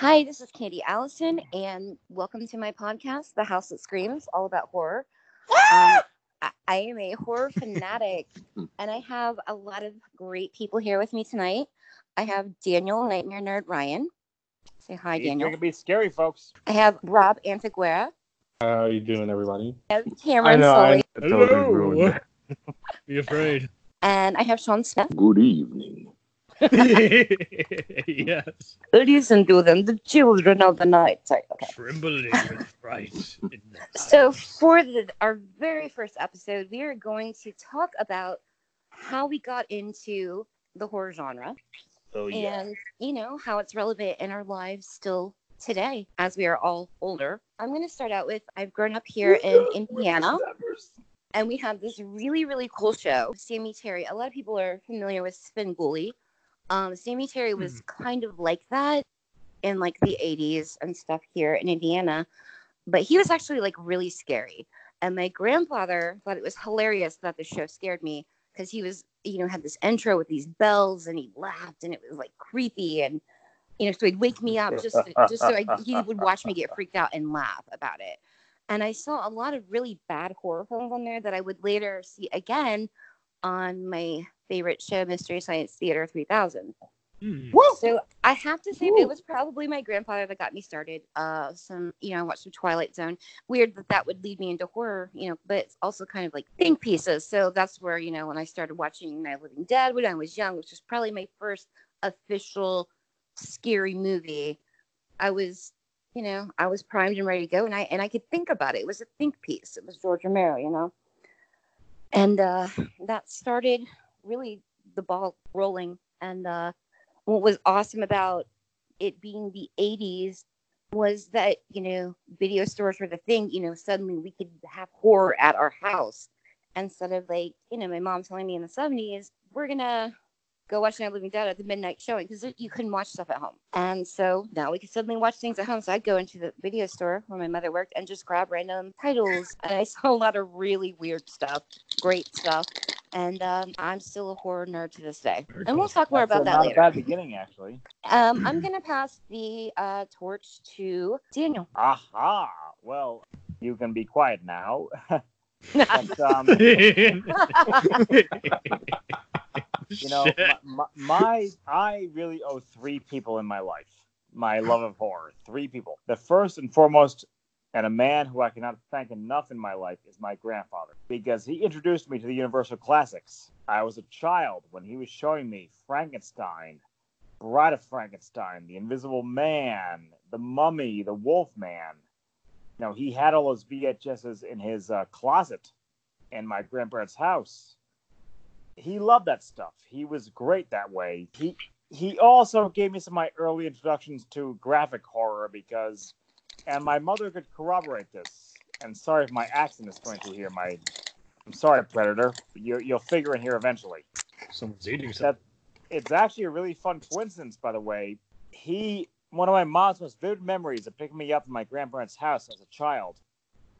Hi, this is Candy Allison, and welcome to my podcast, The House That Screams, all about horror. Um, I, I am a horror fanatic, and I have a lot of great people here with me tonight. I have Daniel Nightmare Nerd Ryan. Say hi, It's Daniel. gonna be scary, folks. I have Rob Antiguera. How are you doing, everybody? I have Cameron Sully, I totally ruined it. Be afraid. and I have Sean Smith. Good evening. yes. Listen to them, the children of the night. Sorry, okay. Trembling with fright. So for the, our very first episode, we are going to talk about how we got into the horror genre Oh and you know how it's relevant in our lives still today as we are all older. I'm going to start out with I've grown up here in Indiana and we have this really really cool show, Sammy Terry. A lot of people are familiar with Svengoolie. Um, Sammy Terry was kind of like that in like the 80s and stuff here in Indiana, but he was actually like really scary. And my grandfather thought it was hilarious that the show scared me because he was, you know, had this intro with these bells and he laughed and it was like creepy and, you know, so he'd wake me up just just so I, he would watch me get freaked out and laugh about it. And I saw a lot of really bad horror films on there that I would later see again on my favorite show, Mystery Science Theater 3000. Hmm. So I have to say it was probably my grandfather that got me started. Uh, some you know, I watched some Twilight Zone. Weird that that would lead me into horror, you know, but it's also kind of like think pieces. So that's where you know when I started watching Night of the Living Dead when I was young, which was probably my first official scary movie. I was, you know, I was primed and ready to go, and I and I could think about it. It was a think piece. It was George Romero, you know, and uh, that started really the ball rolling and. uh what was awesome about it being the 80s was that you know video stores were the thing you know suddenly we could have horror at our house instead of like you know my mom telling me in the 70s we're gonna go watch Night of Living Dead at the midnight showing because you couldn't watch stuff at home and so now we could suddenly watch things at home so I'd go into the video store where my mother worked and just grab random titles and I saw a lot of really weird stuff great stuff and um, I'm still a horror nerd to this day Very and we'll cool. talk more That's about that later a bad beginning, actually. um, I'm gonna pass the uh, torch to Daniel. Aha. Well, you can be quiet now. But, um, you know, my, my I really owe three people in my life my love of horror. Three people. The first and foremost, and a man who I cannot thank enough in my life, is my grandfather because he introduced me to the Universal classics. I was a child when he was showing me Frankenstein, Bride of Frankenstein, The Invisible Man, The Mummy, The Wolf Man. You know, he had all those VHSs in his uh, closet in my grandparents' house he loved that stuff. He was great that way. He he also gave me some of my early introductions to graphic horror because, and my mother could corroborate this. And sorry if my accent is going through here. My, I'm sorry, Predator. You you'll figure it here eventually. Someone's eating That it's actually a really fun coincidence, by the way. He one of my mom's most vivid memories of picking me up in my grandparents' house as a child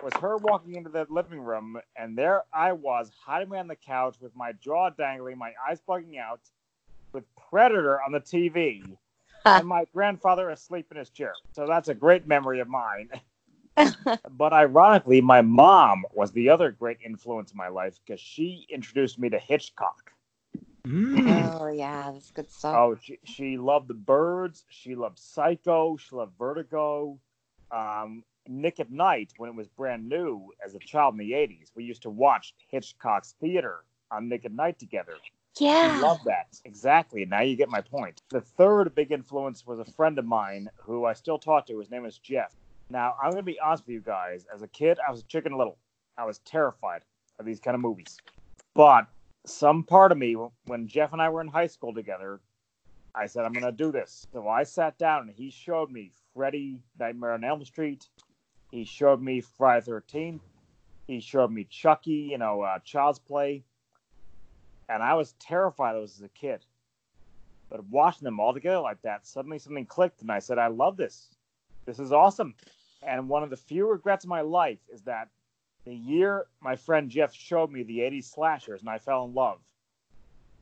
was her walking into the living room, and there I was hiding behind the couch with my jaw dangling, my eyes bugging out, with Predator on the TV, and my grandfather asleep in his chair. So that's a great memory of mine. but ironically, my mom was the other great influence in my life because she introduced me to Hitchcock. Mm. oh yeah, that's good stuff. Oh, she, she loved the birds. She loved Psycho. She loved Vertigo. Um, Nick at Night, when it was brand new as a child in the 80s, we used to watch Hitchcock's theater on Nick at Night together. Yeah. love that. Exactly. Now you get my point. The third big influence was a friend of mine who I still talk to. His name is Jeff. Now, I'm going to be honest with you guys. As a kid, I was a chicken little. I was terrified of these kind of movies. But some part of me, when Jeff and I were in high school together, I said, I'm going to do this. So I sat down and he showed me Freddy, Nightmare on Elm Street. He showed me Friday the 13th. He showed me Chucky, you know, uh, Child's Play. And I was terrified of those as a kid. But watching them all together like that, suddenly something clicked and I said, I love this. This is awesome. And one of the few regrets of my life is that the year my friend Jeff showed me the 80s slashers and I fell in love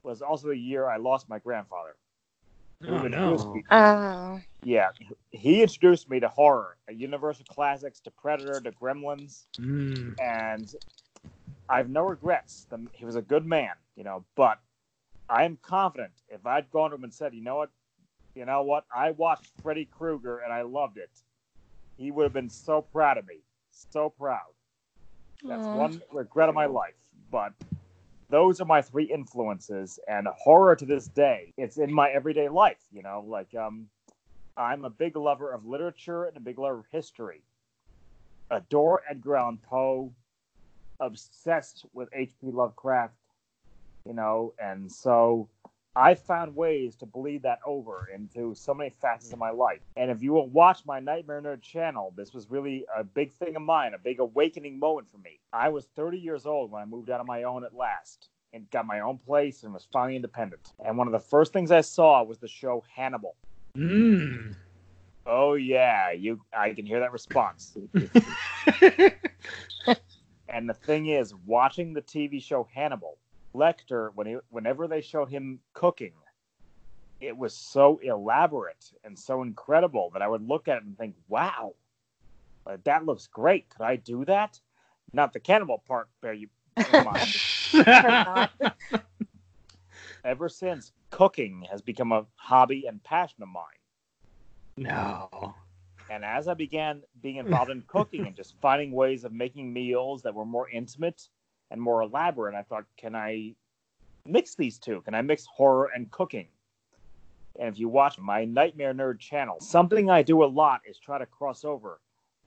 was also the year I lost my grandfather. Who Oh, no. Oh. yeah, he introduced me to horror, Universal Classics, to Predator, to Gremlins, Mm. and I have no regrets. The, he was a good man, you know, but I am confident if I'd gone to him and said, you know what, you know what, I watched Freddy Krueger and I loved it, he would have been so proud of me, so proud. That's Aw. one regret of my life, but those are my three influences, and horror to this day, it's in my everyday life. You know, like um, I'm a big lover of literature and a big lover of history. Adore Edgar Allan Poe, obsessed with H.P. Lovecraft. You know, and so I found ways to bleed that over into so many facets of my life. And if you will watch my Nightmare Nerd channel, this was really a big thing of mine, a big awakening moment for me. I was 30 years old when I moved out on my own at last and got my own place and was finally independent. And one of the first things I saw was the show Hannibal. Mm. Oh yeah, you I can hear that response. And the thing is, watching the TV show Hannibal, Lecter, when he, whenever they showed him cooking, it was so elaborate and so incredible that I would look at it and think, "Wow, uh, that looks great. Could I do that?" Not the cannibal part, bear you in mind. Ever since, cooking has become a hobby and passion of mine. no. And as I began being involved in cooking and just finding ways of making meals that were more intimate and more elaborate, I thought, can I mix these two? Can I mix horror and cooking? And if you watch my Nightmare Nerd channel, something I do a lot is try to cross over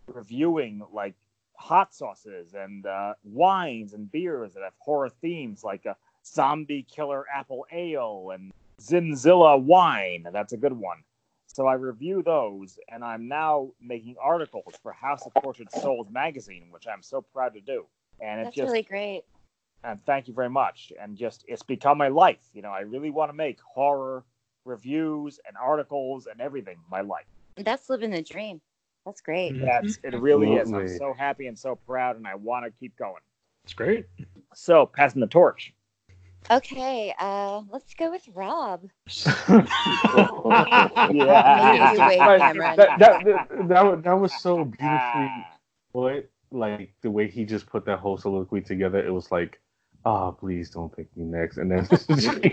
reviewing like hot sauces and uh, wines and beers that have horror themes, like a zombie killer apple ale and Zinzilla wine. That's a good one. So I review those, and I'm now making articles for House of Tortured Souls magazine, which I'm so proud to do. And it's That's just, really great. and thank you very much. And just, it's become my life. You know, I really want to make horror reviews and articles and everything my life. That's living the dream. That's great. Mhm. That's it. Really is. I'm so happy and so proud, and I want to keep going. It's great. So passing the torch. Okay, uh, let's go with Rob. Yeah. you wait, that, that, that, that, was- so beautifully Ah. put. Like the way he just put that whole soliloquy together, it was like, oh, please don't pick me next. And then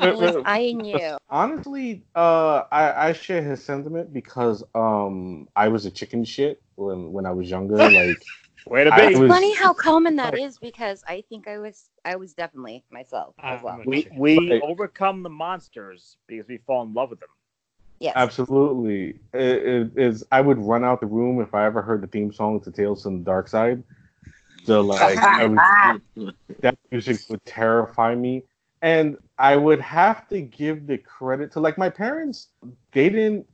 I was eyeing you. honestly, uh, I, I share his sentiment because um, I was a chicken shit when when I was younger. Like, Way to be. It's was- funny how common that is because I think I was I was definitely myself as well. I'm we we Right. overcome the monsters because we fall in love with them. Yes. absolutely, it, it is. I would run out the room if I ever heard the theme song to Tales from the Dark Side. So like, I would, that music would terrify me, and I would have to give the credit to like my parents. They didn't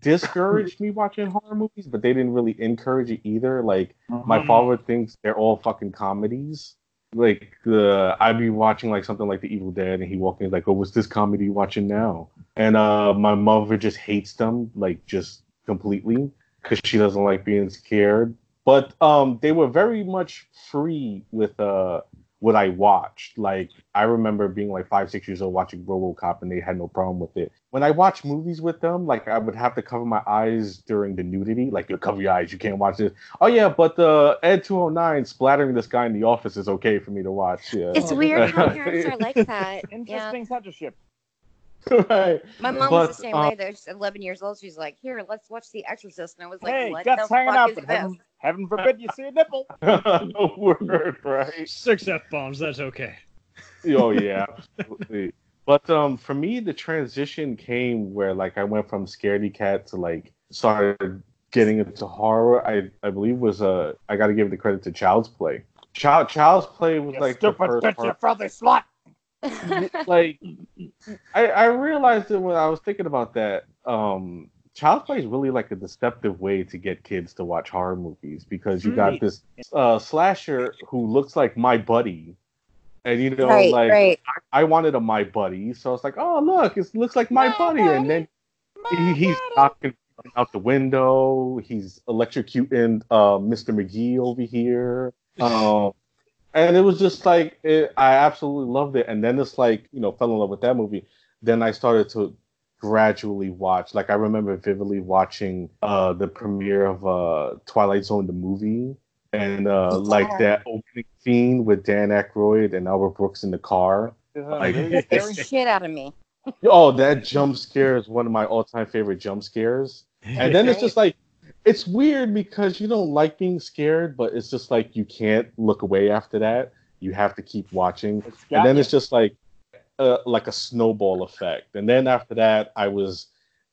discourage me watching horror movies, but they didn't really encourage it either. Like my mm-hmm. father thinks they're all fucking comedies. Like the I'd be watching like something like The Evil Dead, and he walked in like, "Oh, what's this comedy you watching now?" And uh, my mother just hates them, like just completely, because she doesn't like being scared. But um, they were very much free with uh what I watched. Like I remember being like five, six years old watching RoboCop, and they had no problem with it. When I watch movies with them, like I would have to cover my eyes during the nudity. Like you cover your eyes, you can't watch this. Oh yeah, but the Ed 209 splattering this guy in the office is okay for me to watch. Yeah. It's weird how parents are like that. yeah. Interesting censorship. right. My mom But, was the same um, way. There's 11 years old. She's like, "Here, let's watch The Exorcist," and I was like, hey, "What guts the hanging fuck out, is this?" Heaven, heaven forbid you see a nipple. no word, right? Six F bombs. That's okay. Oh yeah, absolutely. But um, for me, the transition came where like I went from scaredy cat to like started getting into horror. I I believe was uh I got to give the credit to Child's Play. Child Child's Play was You like the stupid first bitch, horror- you filthy slut. like I, I realized it when I was thinking about that, um, Child's Play is really like a deceptive way to get kids to watch horror movies because you got this uh, slasher who looks like my buddy, and you know, right, like right. I wanted a my buddy, so it's like, oh look, it looks like my, My buddy. and then he, he's knocking out the window, he's electrocuting uh, Mr. McGee over here. Um, and it was just like it, I absolutely loved it. And then it's like you know fell in love with that movie. then I started to gradually watch. Like I remember vividly watching uh the premiere of uh Twilight Zone the movie and uh Yeah. like that opening scene with Dan Aykroyd and Albert Brooks in the car. Isn't that Like- really scary? Shit out of me. Oh, that jump scare is one of my all-time favorite jump scares. And then it's just like it's weird because you don't like being scared, but it's just like you can't look away after that. You have to keep watching. And then got it's just like uh, like a snowball effect and then after that i was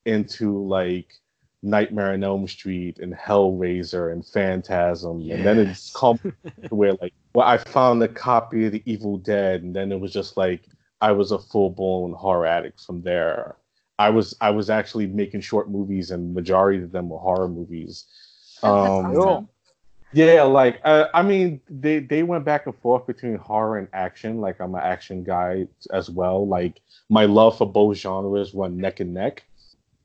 into like nightmare on elm street and hellraiser and phantasm and then it's Yes. come to where like well i found a copy of the evil dead and then it was just like i was a full-blown horror addict from there i was i was actually making short movies and majority of them were horror movies that's um, awesome. Yeah, like uh, I mean, they they went back and forth between horror and action. Like I'm an action guy as well. Like my love for both genres run neck and neck.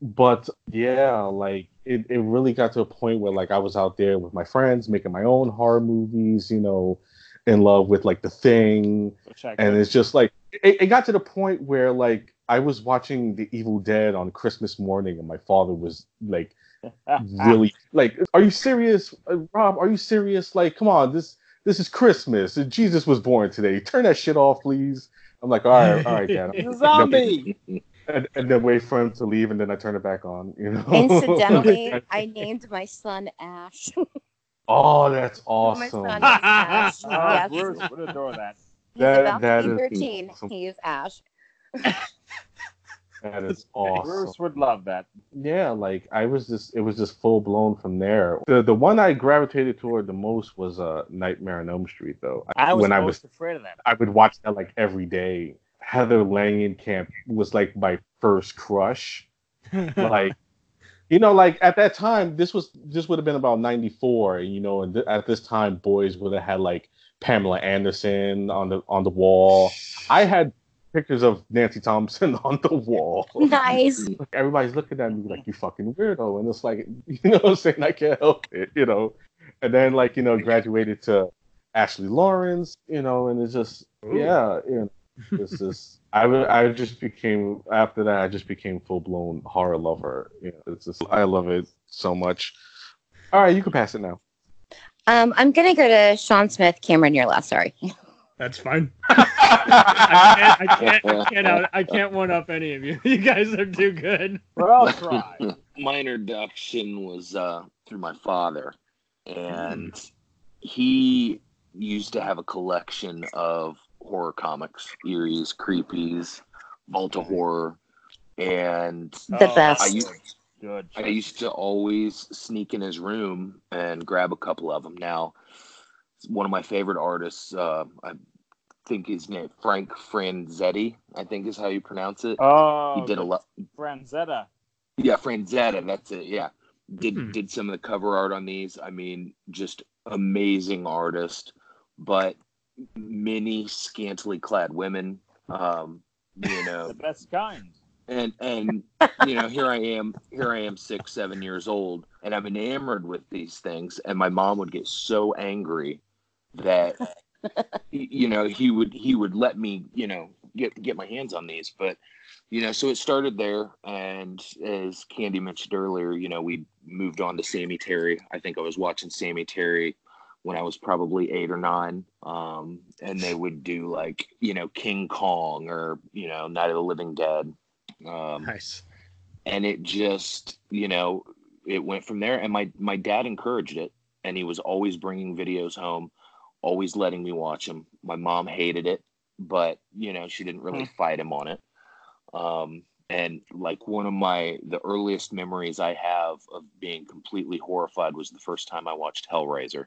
But yeah, like it, it really got to a point where like I was out there with my friends making my own horror movies. You know, in love with like The Thing, and it's just like it, it got to the point where like I was watching The Evil Dead on Christmas morning, and my father was like really like are you serious uh, rob are you serious like come on this this is christmas jesus was born today turn that shit off please i'm like all right all right dad zombie. and, and then wait for him to leave and then i turn it back on you know Incidentally, I named my son Ash. oh that's awesome My son is Ash. Oh, yes. Bruce would adore that. He's That- about that to be 13. awesome. He is Ash. That is awesome Bruce would love that. yeah like i was just it was just full blown from there the the one i gravitated toward the most was uh nightmare on elm street though I was when i most was afraid of that. I would watch that like every day. Heather Langenkamp was like my first crush. Like, you know, like at that time, this was this would have been about '94, and you know, and th- at this time, boys would have had like Pamela Anderson on the on the wall. I had pictures of Nancy Thompson on the wall. Nice. Like, everybody's looking at me like you fucking weirdo, and it's like you know what I'm saying. I can't help it, you know. And then like you know, graduated to Ashley Lawrence, you know, and it's just Ooh. yeah, you know, it's just I w- I just became after that I just became full blown horror lover. You know, it's just I love it so much. All right, you can pass it now. Um, I'm gonna go to Sean Smith, Cameron. You're last. Sorry. That's fine. I can't. I can't. I can't. Out, I can't one up any of you. You guys are too good. But I'll try. My introduction was uh, through my father, and he used to have a collection of horror comics, Eerie's, Creepies, Vault of Horror, and The Oh, best. I used, Good. I used to always sneak in his room and grab a couple of them. Now, one of my favorite artists, uh, I think his name Frank Franzetti, I think is how you pronounce it. Oh, he did a lot. Franzetta. Yeah, Franzetta, that's it. Yeah. Did Hmm. did some of the cover art on these. I mean, just amazing artist, but many scantily clad women. Um, you know, The best kind. and and you know, here I am, here I am, six, seven years old, and I'm enamored with these things. And my mom would get so angry that y- you know he would he would let me you know get get my hands on these but you know so it started there. And as candy mentioned earlier you know we moved on to sammy terry. I think i was watching sammy terry when i was probably eight or nine. Um, and they would do like you know king kong or you know night of the living dead. Um, Nice. and it just you know it went from there. And my my dad encouraged it. And he was always bringing videos home always letting me watch him. my mom hated it but you know she didn't really fight him on it. Um and like one of my the earliest memories i have of being completely horrified was the first time i watched hellraiser.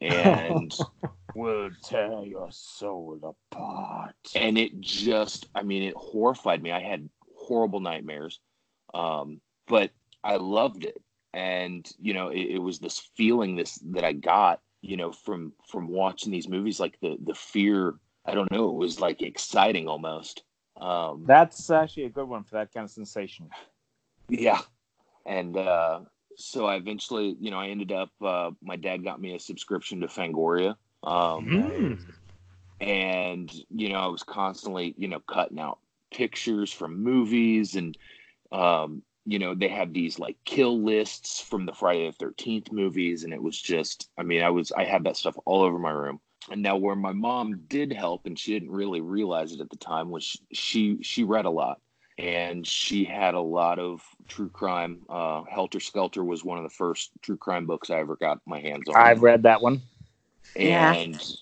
And Will tear your soul apart. and it just i mean it horrified me. I had horrible nightmares um but i loved it. And you know it, it was this feeling this that i got you know from from watching these movies like the the fear i don't know it was like exciting almost um That's actually a good one for that kind of sensation. yeah and uh so i eventually you know i ended up uh my dad got me a subscription to fangoria um Mm. and you know i was constantly you know cutting out pictures from movies and um, you know they had these like kill lists from the friday the 13th movies and it was just i mean i was i had that stuff all over my room and now where my mom did help and she didn't really realize it at the time was she she read a lot and she had a lot of true crime uh helter skelter was one of the first true crime books i ever got my hands on I've read that one. Yeah. and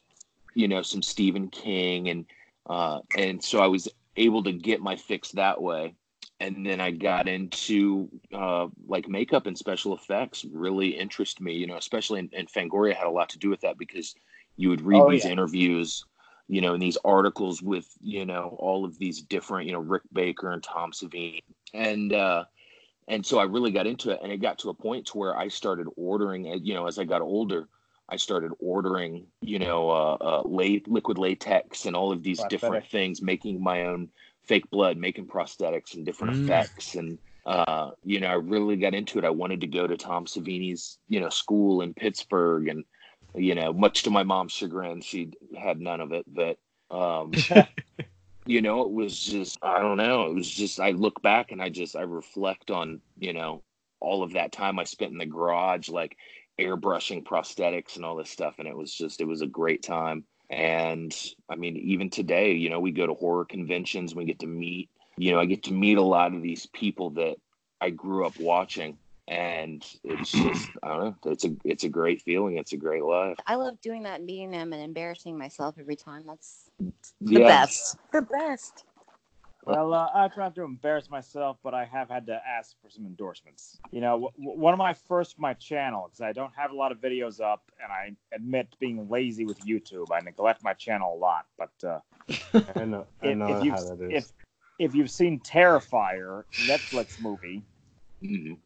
you know some Stephen King and uh, and so I was able to get my fix that way. And then I got into uh, like makeup and special effects really interest me, you know, especially in, and Fangoria had a lot to do with that because you would read Oh, these yeah. interviews, you know, and these articles with, you know, all of these different, you know, Rick Baker and Tom Savini. And uh and so I really got into it and it got to a point to where I started ordering you know, as I got older, I started ordering, you know, uh, uh, liquid latex and all of these different things, making my own fake blood, making prosthetics and different Mm. effects. And, uh, you know, I really got into it. I wanted to go to Tom Savini's, you know, school in Pittsburgh. And, you know, much to my mom's chagrin, she had none of it. But, um, you know, it was just, I don't know. It was just, I look back and I just, I reflect on, you know, all of that time I spent in the garage, like airbrushing prosthetics and all this stuff. And it was just, it was a great time. And I mean, even today, you know, we go to horror conventions, we get to meet, you know, I get to meet a lot of these people that I grew up watching. And it's just, I don't know, it's a, it's a great feeling. It's a great life. I love doing that, and meeting them, and embarrassing myself every time. That's the Yeah. best. The best. Well, uh, I try not to embarrass myself, but I have had to ask for some endorsements. You know, w- w- one of my first my channel, because I don't have a lot of videos up, and I admit being lazy with YouTube. I neglect my channel a lot. But uh, I know, I if, know if, how you've, that is. if, if you've seen Terrifier, Netflix movie, Mhm.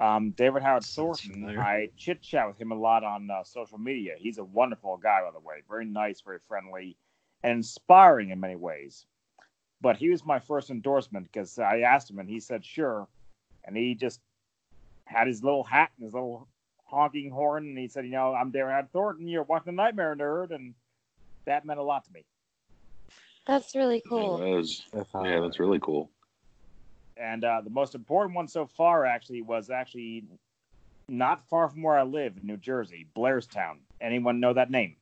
um, David Howard Sounds Thornton. I chit chat with him a lot on uh, social media. He's a wonderful guy, by the way. Very nice, very friendly, and inspiring in many ways. But he was my first endorsement because I asked him and he said sure, and he just had his little hat and his little honking horn, and he said, you know, I'm David Howard Thornton. You're watching the Nightmare Nerd, and that meant a lot to me. That's really Yeah, cool. that was- That's yeah, that's really cool. And uh, the most important one so far actually was actually not far from where I live in New Jersey, Blairstown. Anyone know that name?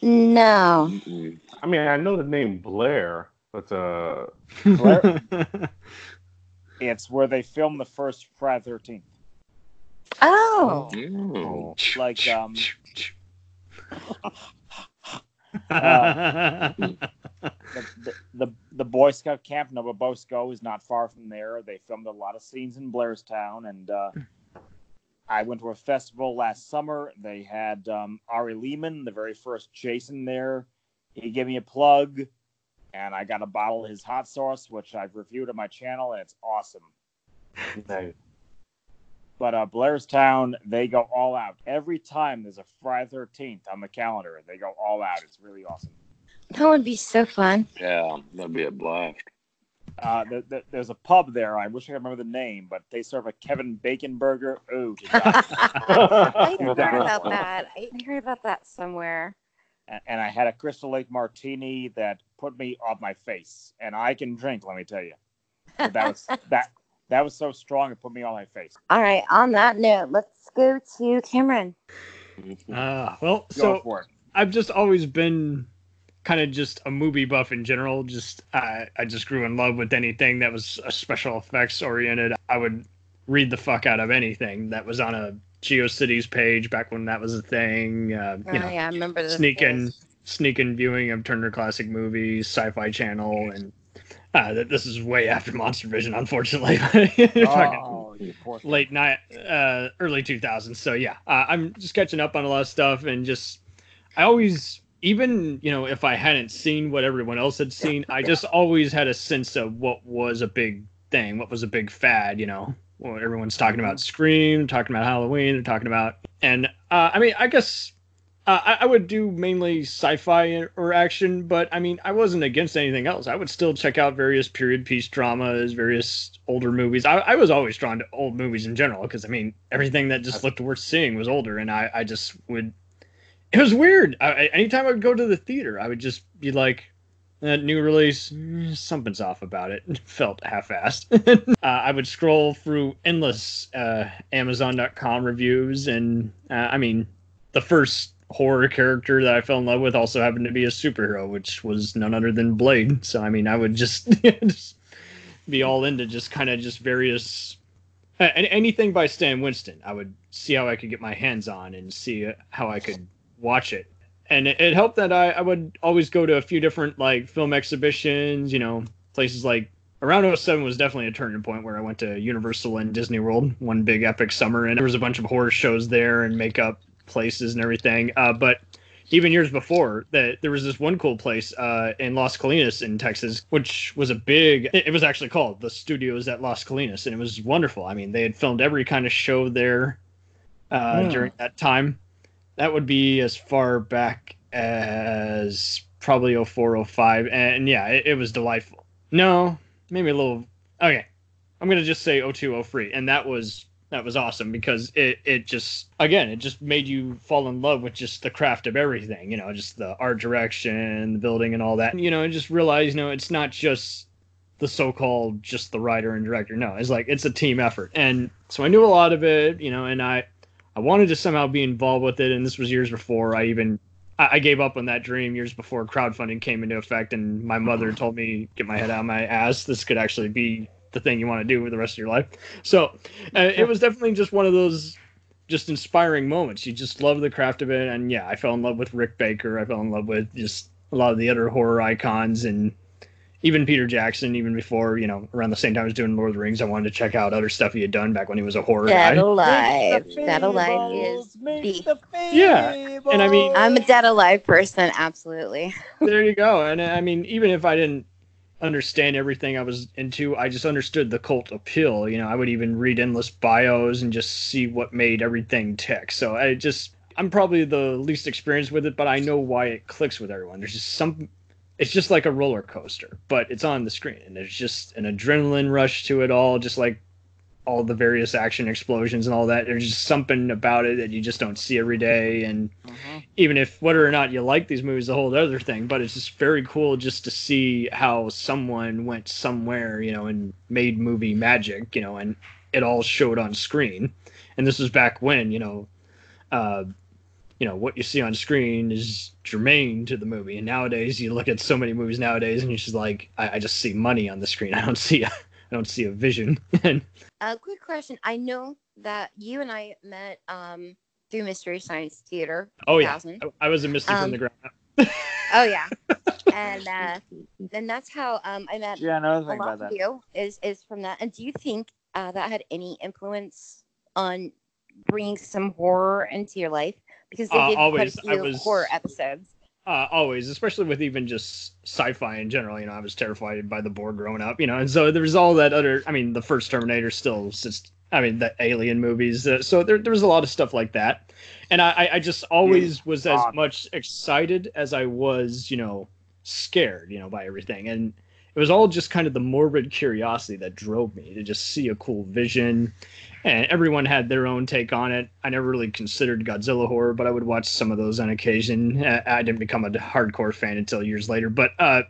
No. Mhm. I mean, I know the name Blair, but uh, Blair? It's where they filmed the first Friday Thirteenth. Oh. Mm. Like, um, Uh, The, the, the the Boy Scout camp No-Be-Bo-Sco is not far from there. They filmed a lot of scenes in Blairstown, and uh, I went to a festival last summer. They had um, Ari Lehman, the very first Jason, there. He gave me a plug, and I got a bottle of his hot sauce, which I've reviewed on my channel, and it's awesome. nice. But uh, Blairstown, they go all out every time. There's a Friday Thirteenth on the calendar. They go all out. It's really awesome. That would be so fun. Yeah, that'd be a blast. Uh, the, the, there's a pub there. I wish I could remember the name, but they serve a Kevin Bacon burger. Ooh, to. I heard about that. I heard about that somewhere. And, and I had a Crystal Lake martini that put me off my face. And I can drink, let me tell you. But that was that that was so strong it put me on my face. All right. On that note, let's go to Cameron. uh, well, Go so for it. I've just always been kind of just a movie buff in general. Just uh, I just grew in love with anything that was uh, special effects oriented. I would read the fuck out of anything that was on a GeoCities page back when that was a thing. Uh, Oh, you know, yeah, I remember this. sneaking sneaking viewing of Turner Classic Movies, Sci-Fi Channel, and uh, this is way after Monster Vision, unfortunately. Oh, you poor thing. late night, uh, early 2000s. So yeah, uh, I'm just catching up on a lot of stuff, and just I always, even you know, if I hadn't seen what everyone else had seen, I just always had a sense of what was a big thing, what was a big fad. You know, well, everyone's talking about Scream, talking about Halloween, talking about, and uh, I mean, I guess. Uh, I, I would do mainly sci-fi or action, but I mean, I wasn't against anything else. I would still check out various period piece dramas, various older movies. I, I was always drawn to old movies in general because I mean, everything that just looked worth seeing was older, and I, I just would. It was weird. I- anytime I would go to the theater, I would just be like, that new release, mm, something's off about it. Felt half-assed. uh, I would scroll through endless uh, Amazon.com reviews, and uh, I mean, the first horror character that I fell in love with also happened to be a superhero, which was none other than Blade. So I mean, I would just, just be all into just kind of just various anything by Stan Winston. I would see how I could get my hands on and see how I could watch it. And it, it helped that I, I would always go to a few different like film exhibitions, you know, places like around 07 was definitely a turning point where I went to Universal and Disney World one big epic summer and there was a bunch of horror shows there and makeup places and everything. Uh, but even years before that there was this one cool place uh, in Las Colinas in Texas, which was a big. It was actually called the Studios at Las Colinas, and it was wonderful. I mean, they had filmed every kind of show there uh, hmm. during that time. That would be as far back as probably 0405 and yeah it, it was delightful. No maybe a little okay. I'm gonna just say 0203 and that was that was awesome because it it just again it just made you fall in love with just the craft of everything you know just the art direction the building and all that. You know and just realize you know it's not just the so-called just the writer and director. No it's like it's a team effort. And so i knew a lot of it you know and i i wanted to somehow be involved with it and this was years before i even I gave up on that dream years before crowdfunding came into effect, and my mother told me, "Get my head out of my ass. This could actually be the thing you want to do for the rest of your life. So uh, it was definitely just one of those just inspiring moments. You just love the craft of it, and yeah, I fell in love with Rick Baker. I fell in love with just a lot of the other horror icons, and even Peter Jackson. Even before you know, around the same time I was doing Lord of the Rings, I wanted to check out other stuff he had done back when he was a horror Dead guy. Alive. Dead Alive is the yeah, and I mean, I'm a Dead Alive person, absolutely. there you go, and I mean, even if I didn't understand everything I was into. I just understood the cult appeal. You know, I would even read endless bios and just see what made everything tick. So I just, I'm probably the least experienced with it, but I know why it clicks with everyone. There's just some, it's just like a roller coaster, but it's on the screen and there's just an adrenaline rush to it all, just like all the various action explosions and all that. There's just something about it that you just don't see every day. And mm-hmm. even if whether or not you like these movies, a whole other thing. But it's just very cool just to see how someone went somewhere, you know, and made movie magic, you know, and it all showed on screen. And this was back when, you know, uh, you know what you see on screen is germane to the movie. And nowadays, you look at so many movies nowadays, and you're just like, I, I just see money on the screen. I don't see a, I don't see a vision. and a quick question. I know that you and I met um, through Mystery Science Theater. Oh yeah, I, was a Mystery um, from the ground oh yeah, and uh, and that's how um, I met. Yeah, no, a lot about that. You is is from that. And do you think uh, that had any influence on bringing some horror into your life? Because they uh, did always, quite a few was, horror episodes. Uh, always, especially with even just sci-fi in general. You know, I was terrified by the Borg growing up. You know, and so there was all that other. I mean, the first Terminator still just. I mean, the Alien movies. Uh, so there, there was a lot of stuff like that, and I, I just always was as much excited as I was, you know, scared. You know, by everything, and it was all just kind of the morbid curiosity that drove me to just see a cool vision and everyone had their own take on it. I never really considered Godzilla horror, but I would watch some of those on occasion. I didn't become a hardcore fan until years later, but uh,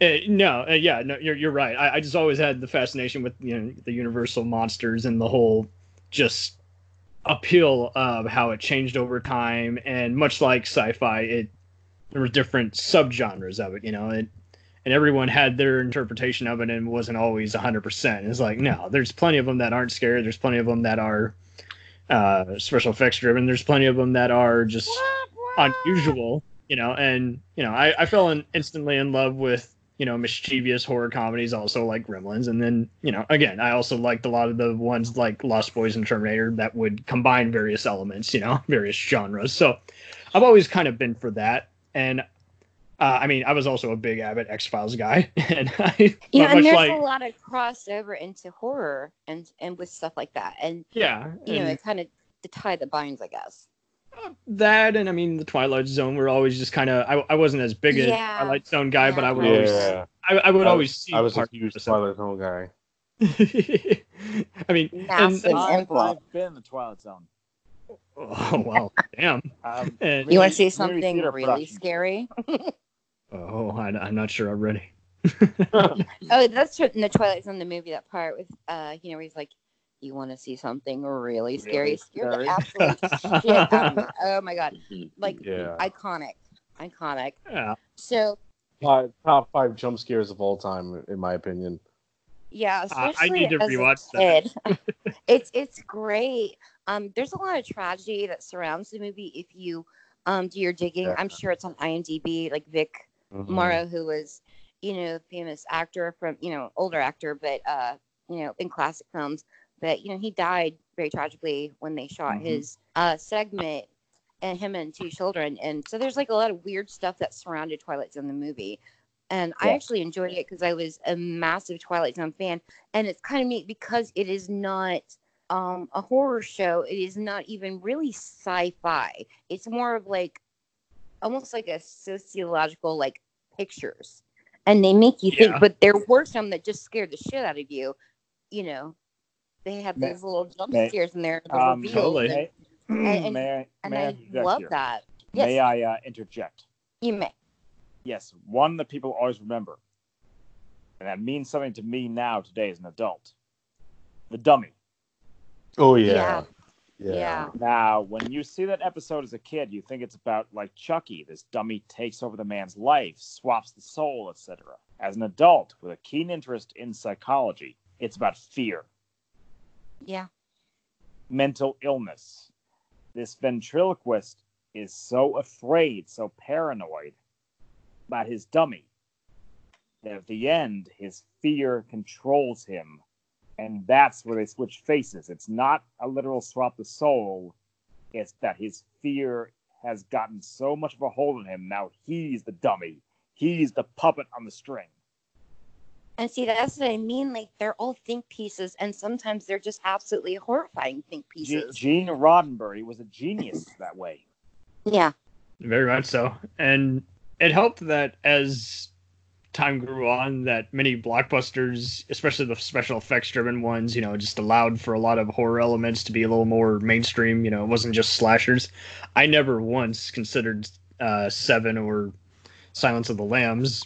uh, no, uh, yeah, no, you're you're right. I, I just always had the fascination with you know the Universal monsters and the whole just appeal of how it changed over time, and much like sci-fi, it there were different subgenres of it. You know, it and everyone had their interpretation of it and wasn't always 100%. It's like, no, there's plenty of them that aren't scary. There's plenty of them that are uh, special effects driven. There's plenty of them that are just unusual, you know. And, you know, I, I fell in, instantly in love with, you know, mischievous horror comedies, also like Gremlins. And then, you know, again, I also liked a lot of the ones like Lost Boys and Terminator that would combine various elements, you know, various genres. So I've always kind of been for that. And uh, I mean, I was also a big Abbott X Files guy, and I yeah, and there's like, a lot of crossover into horror and and with stuff like that, and yeah, you and, know, it kind of the tie that binds, I guess. Uh, that and I mean, the Twilight Zone were always just kind of. I, I wasn't as big a yeah. Twilight Zone guy, yeah. but I would yeah. always. I, I would I, always see. I was a huge Twilight Zone guy. I mean, and, and, I've, I've been in the Twilight Zone. Oh wow, damn! Um, and, you want to see something really scary? Oh, I, I'm not sure I'm ready. Oh, that's tr- in the Twilight Zone, the movie. That part with, uh, you know, where he's like, "You want to see something really scary? Really Scare the scary? absolute shit out of me." Oh my god, like Yeah. iconic, iconic. yeah. So Five, top five jump scares of all time, in my opinion. yeah, Uh, I need to rewatch that. it's it's great. Um, there's a lot of tragedy that surrounds the movie. If you um do your digging, Yeah. I'm sure it's on IMDb. Like Vic Mhm. Morrow, who was, you know, famous actor from, you know, older actor, but, uh, you know, in classic films. But, you know, he died very tragically when they shot Mhm. his uh, segment and him and two children. And so there's like a lot of weird stuff that surrounded Twilight Zone, the movie. And I actually enjoyed it because I was a massive Twilight Zone fan. And it's kind of neat because it is not um, a horror show. It is not even really sci fi. It's more of like almost like a sociological like pictures and they make you think Yeah. but there were some that just scared the shit out of you you know they had May- these little jump may- scares in there the Um, Totally. and, May, and- may I, and I i love here? that yes May I uh, interject? you may Yes, one that people always remember, and that means something to me now today as an adult. The dummy. Oh yeah yeah. Yeah, Now, when you see that episode as a kid, you think it's about like Chucky. This dummy takes over the man's life, swaps the soul, etc. As an adult with a keen interest in psychology, it's about fear, yeah. mental illness. This ventriloquist is so afraid, so paranoid about his dummy that at the end, his fear controls him. And that's where they switch faces. It's not a literal swap the soul, it's that his fear has gotten so much of a hold on him. Now he's the dummy, he's the puppet on the string. and see that's what i mean like they're all think pieces and sometimes they're just absolutely horrifying think pieces Gene Roddenberry was a genius that way. yeah Very much so. And it helped that as time grew on, that many blockbusters, especially the special effects driven ones, you know, just allowed for a lot of horror elements to be a little more mainstream. You know, it wasn't just slashers. I never once considered uh, Seven or Silence of the Lambs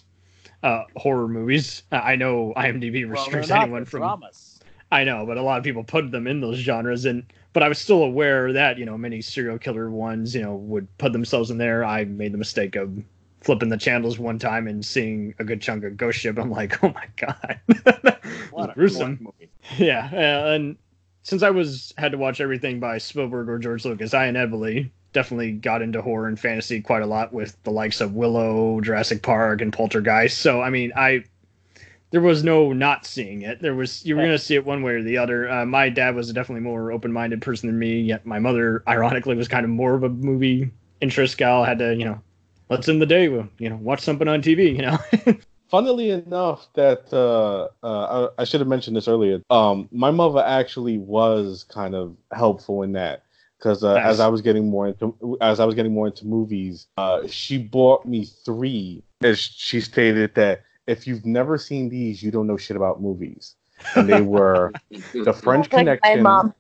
uh, horror movies. Uh, I know IMDb restricts they're anyone from. dramas. I know, but a lot of people put them in those genres, and but I was still aware that you know many serial killer ones you know would put themselves in there. I made the mistake of flipping the channels one time and seeing a good chunk of Ghost Ship. I'm like, oh my god, What a gruesome. movie. Yeah, uh, and since I was had to watch everything by Spielberg or George Lucas, I inevitably definitely got into horror and fantasy quite a lot with the likes of Willow, Jurassic Park, and Poltergeist. So I mean, I there was no not seeing it. There was you were gonna see it one way or the other. Uh, my dad was a definitely more open minded person than me. Yet my mother, ironically, was kind of more of a movie interest gal. Had to you know, let's end the day with you know watch something on TV. You know. Funnily enough, that uh, uh, I, I should have mentioned this earlier. Um, my mother actually was kind of helpful in that because uh, Nice. as I was getting more into as I was getting more into movies, uh, she bought me three. As she stated that if you've never seen these, you don't know shit about movies. And they were the French Like my Connection. mom.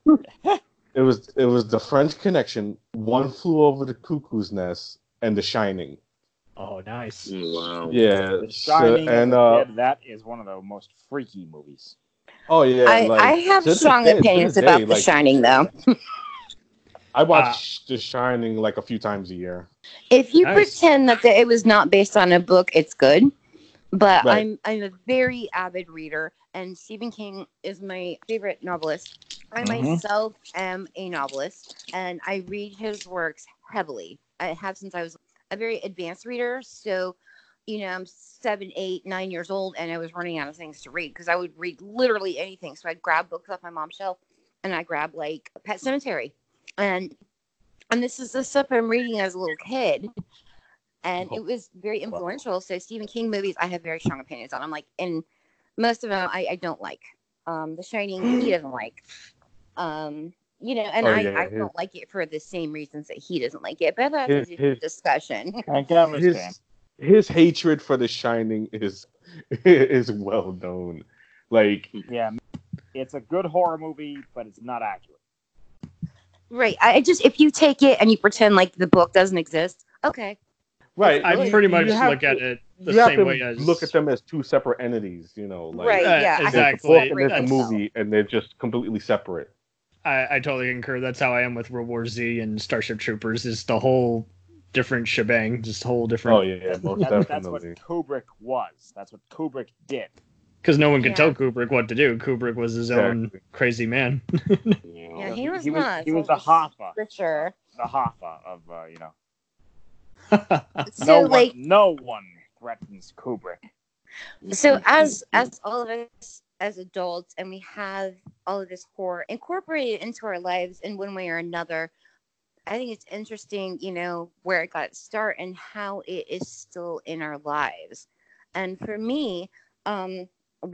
It was it was the French Connection. One flew over the cuckoo's nest and The Shining. Oh, nice. wow. Yeah, The so- and uh, kid, that is one of the most freaky movies. oh yeah, I, like, I have to this strong day- opinions this about day, The Shining, though. I watch The Shining like a few times a year. If you Nice. pretend that the, it was not based on a book, it's good. But Right. I'm I'm a very avid reader, and Stephen King is my favorite novelist. I Mhm. myself am a novelist, and I read his works heavily. I have since I was a very advanced reader. So, you know, I'm seven, eight, nine years old, and I was running out of things to read because I would read literally anything. So I'd grab books off my mom's shelf, and I grab like Pet Sematary, and and this is the stuff I'm reading as a little kid. And it was very influential. So Stephen King movies, I have very strong opinions on. I'm like, and most of them I, I don't like. Um, The Shining, he doesn't like. Um, you know, and Oh, I, yeah, I his- don't like it for the same reasons that he doesn't like it. But that's a His- different his- discussion. I can understand. His his hatred for The Shining is is well known. Like Yeah, it's a good horror movie, but it's not accurate. Right. I I just if you take it and you pretend like the book doesn't exist, okay. right, I like, pretty much look to- at it the you have same to way as look at them as two separate entities. You know, like Right, Uh, yeah, exactly. the book and there's That's- the movie, and they're just completely separate. I, I totally concur. That's how I am with World War Z and Starship Troopers. Is the whole different shebang, just a whole different. Oh yeah, yeah, most That- that's what definitely. Kubrick was. That's what Kubrick did. Because no one could Yeah. tell Kubrick what to do. Kubrick was his own Exactly. crazy man. Yeah, he was he was, nuts. he was the Hoffa, for sure. the Hoffa of uh, you know. So no like one, no one threatens Kubrick. so as as all of us as adults and we have all of this horror incorporated into our lives in one way or another i think it's interesting you know where it got its start and how it is still in our lives and for me um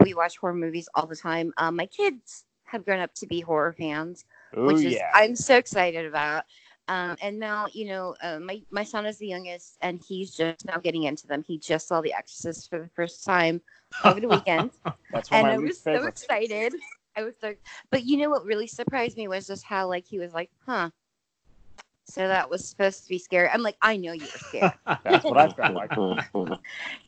we watch horror movies all the time um, my kids have grown up to be horror fans Oh which is yeah. I'm so excited about. Um, and now, you know, uh, my my son is the youngest, and he's just now getting into them. He just saw The Exorcist for the first time over the weekend, That's one and of I was so excited. I was so, but you know what really surprised me was just how like he was like, "Huh." So that was supposed to be scary. I'm like, I know you were scared. That's what I felt like.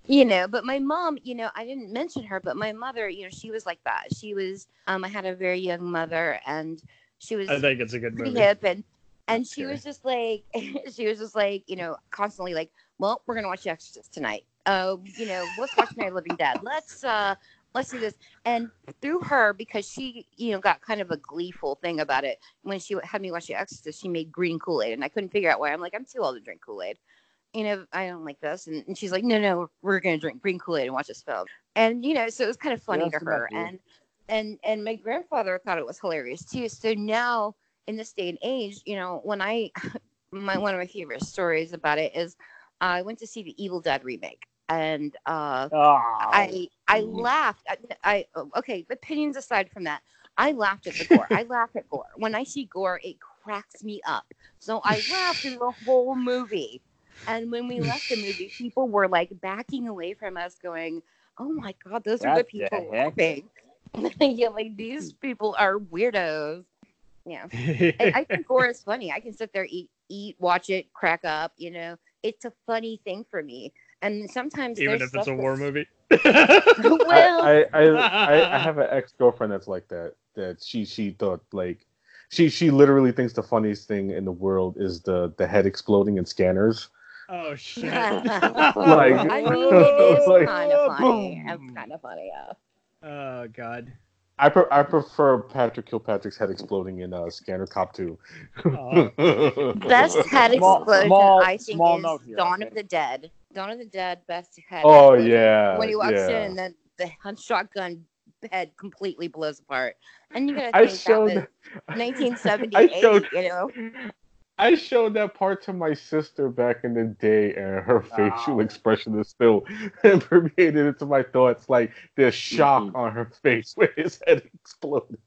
you know but my mom you know i didn't mention her but my mother you know she was like that she was um i had a very young mother and she was I think it's a good movie. hip and and That's she scary. was just like she was just like you know constantly like well we're gonna watch the exorcist tonight. Uh you know let's watch of living dead. Let's uh let's do this. And through her because she you know got kind of a gleeful thing about it when she had me watch the exorcist she made green kool-aid and i couldn't figure out why. I'm like i'm too old to drink kool-aid. You know i don't like this. And, and she's like no no we're gonna drink green kool-aid and watch this film. And you know so it was kind of funny Yes, to her. and and and my grandfather thought it was hilarious too. So now in this day and age you know when i my one of my favorite stories about it is i went to see the evil dead remake and uh Oh, i i laughed I, I okay opinions aside from that i laughed at the gore. I laugh at gore. When i see gore it cracks me up. So i laughed through the whole movie. And when we left the movie people were like backing away from us going oh my god those are the What the people heck? laughing. Yeah like these people are weirdos yeah I, I think gore is funny. I can sit there, eat, eat, watch it, crack up. You know, it's a funny thing for me. And sometimes Even there's if it's a war that's- movie. well, I, I, I, I, I have an ex girlfriend that's like that. That she she thought like she she literally thinks the funniest thing in the world is the the head exploding in scanners. oh shit. Like- I mean, it is like, kind of funny. boom. It's kind of funny. Yeah. oh god. I pre- I prefer Patrick Kilpatrick's head exploding in uh, Scanner Cop Two. Oh. Best head Small- explosion, small- I think, small is note here, Dawn okay? of the Dead. Dawn of the Dead, best head. Oh explosion. yeah. When he walks yeah. in and then the hun- shotgun head completely blows apart, and you gotta I think showed that was 1978. I showed you know. I showed that part to my sister back in the day, and her facial Wow. expression is still permeated into my thoughts. Like there's shock Mhm. on her face when his head exploded.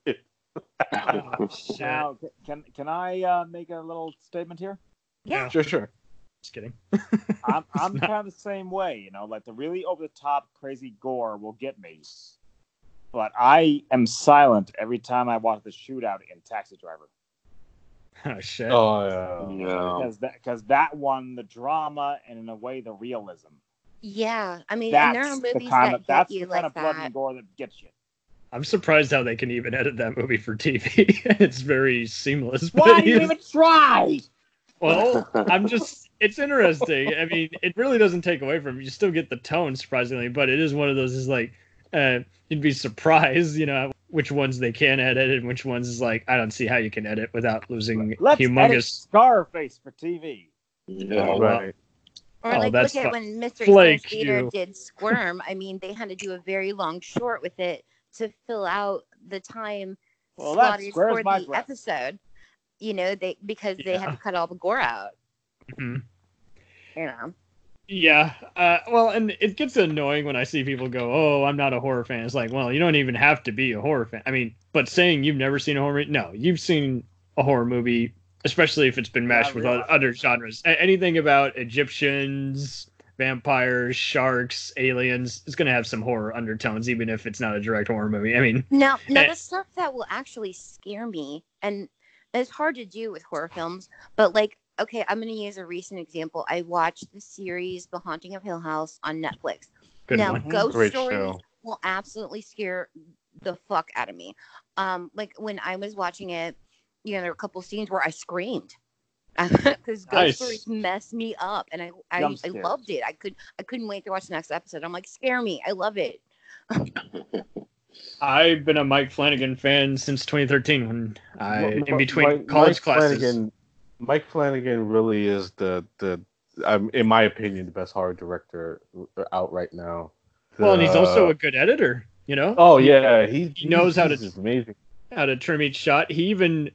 Oh, now, can can I uh, make a little statement here? Yeah. Sure, sure. Just kidding. I'm I'm not- kind of the same way, you know, like the really over the top crazy gore will get me. But I am silent every time I watch the shootout in Taxi Driver. Oh shit. Oh yeah. Yeah. Because that, cause that one, the drama and in a way the realism. Yeah, I mean, and there That's are the kind that of get that's you the kind like of blood that. and gore that gets you. I'm surprised how they can even edit that movie for TV. it's very seamless. Why do you even try? Well, I'm just it's interesting. I mean, it really doesn't take away from it. You still get the tone surprisingly, but it is one of those is like uh you'd be surprised, you know, which ones they can edit and which ones is like I don't see how you can edit without losing Let's edit humongous Scarface for TV. Yeah. Oh, well. Right. Or Oh, like that's look at fu- when Mr. flake Theater did Squirm. I mean, they had to do a very long short with it to fill out the time Well, slotted for the breath. episode. You know, they because they had to cut all the gore out. Mhm. You know. Yeah. Uh, well, and it gets annoying when I see people go, "Oh, I'm not a horror fan." It's like, well, you don't even have to be a horror fan. I mean, but saying you've never seen a horror movie, no, you've seen a horror movie, especially if it's been Yeah, with really. other genres. A- anything about Egyptians, vampires, sharks, aliens, it's going to have some horror undertones, even if it's not a direct horror movie. I mean, Now, now Eh. the stuff that will actually scare me, and it's hard to do with horror films, but like okay, I'm going to use a recent example. I watched the series The Haunting of Hill House on Netflix. Good now, one. ghost Great stories show. will absolutely scare the fuck out of me. Um, like when I was watching it, you know, there were a couple scenes where I screamed because ghost Nice. stories mess me up, and I I, I loved it. I could I couldn't wait to watch the next episode. I'm like, scare me. I love it. I've been a Mike Flanagan fan since 2013 when I Mi- in between Mike- college Mike classes. Flanagan, Mike Flanagan really is the the, um, in my opinion, the best horror director out right now. Well, and he's also a good editor. You know. oh yeah, he he knows how to- he's amazing. how to trim each shot. He even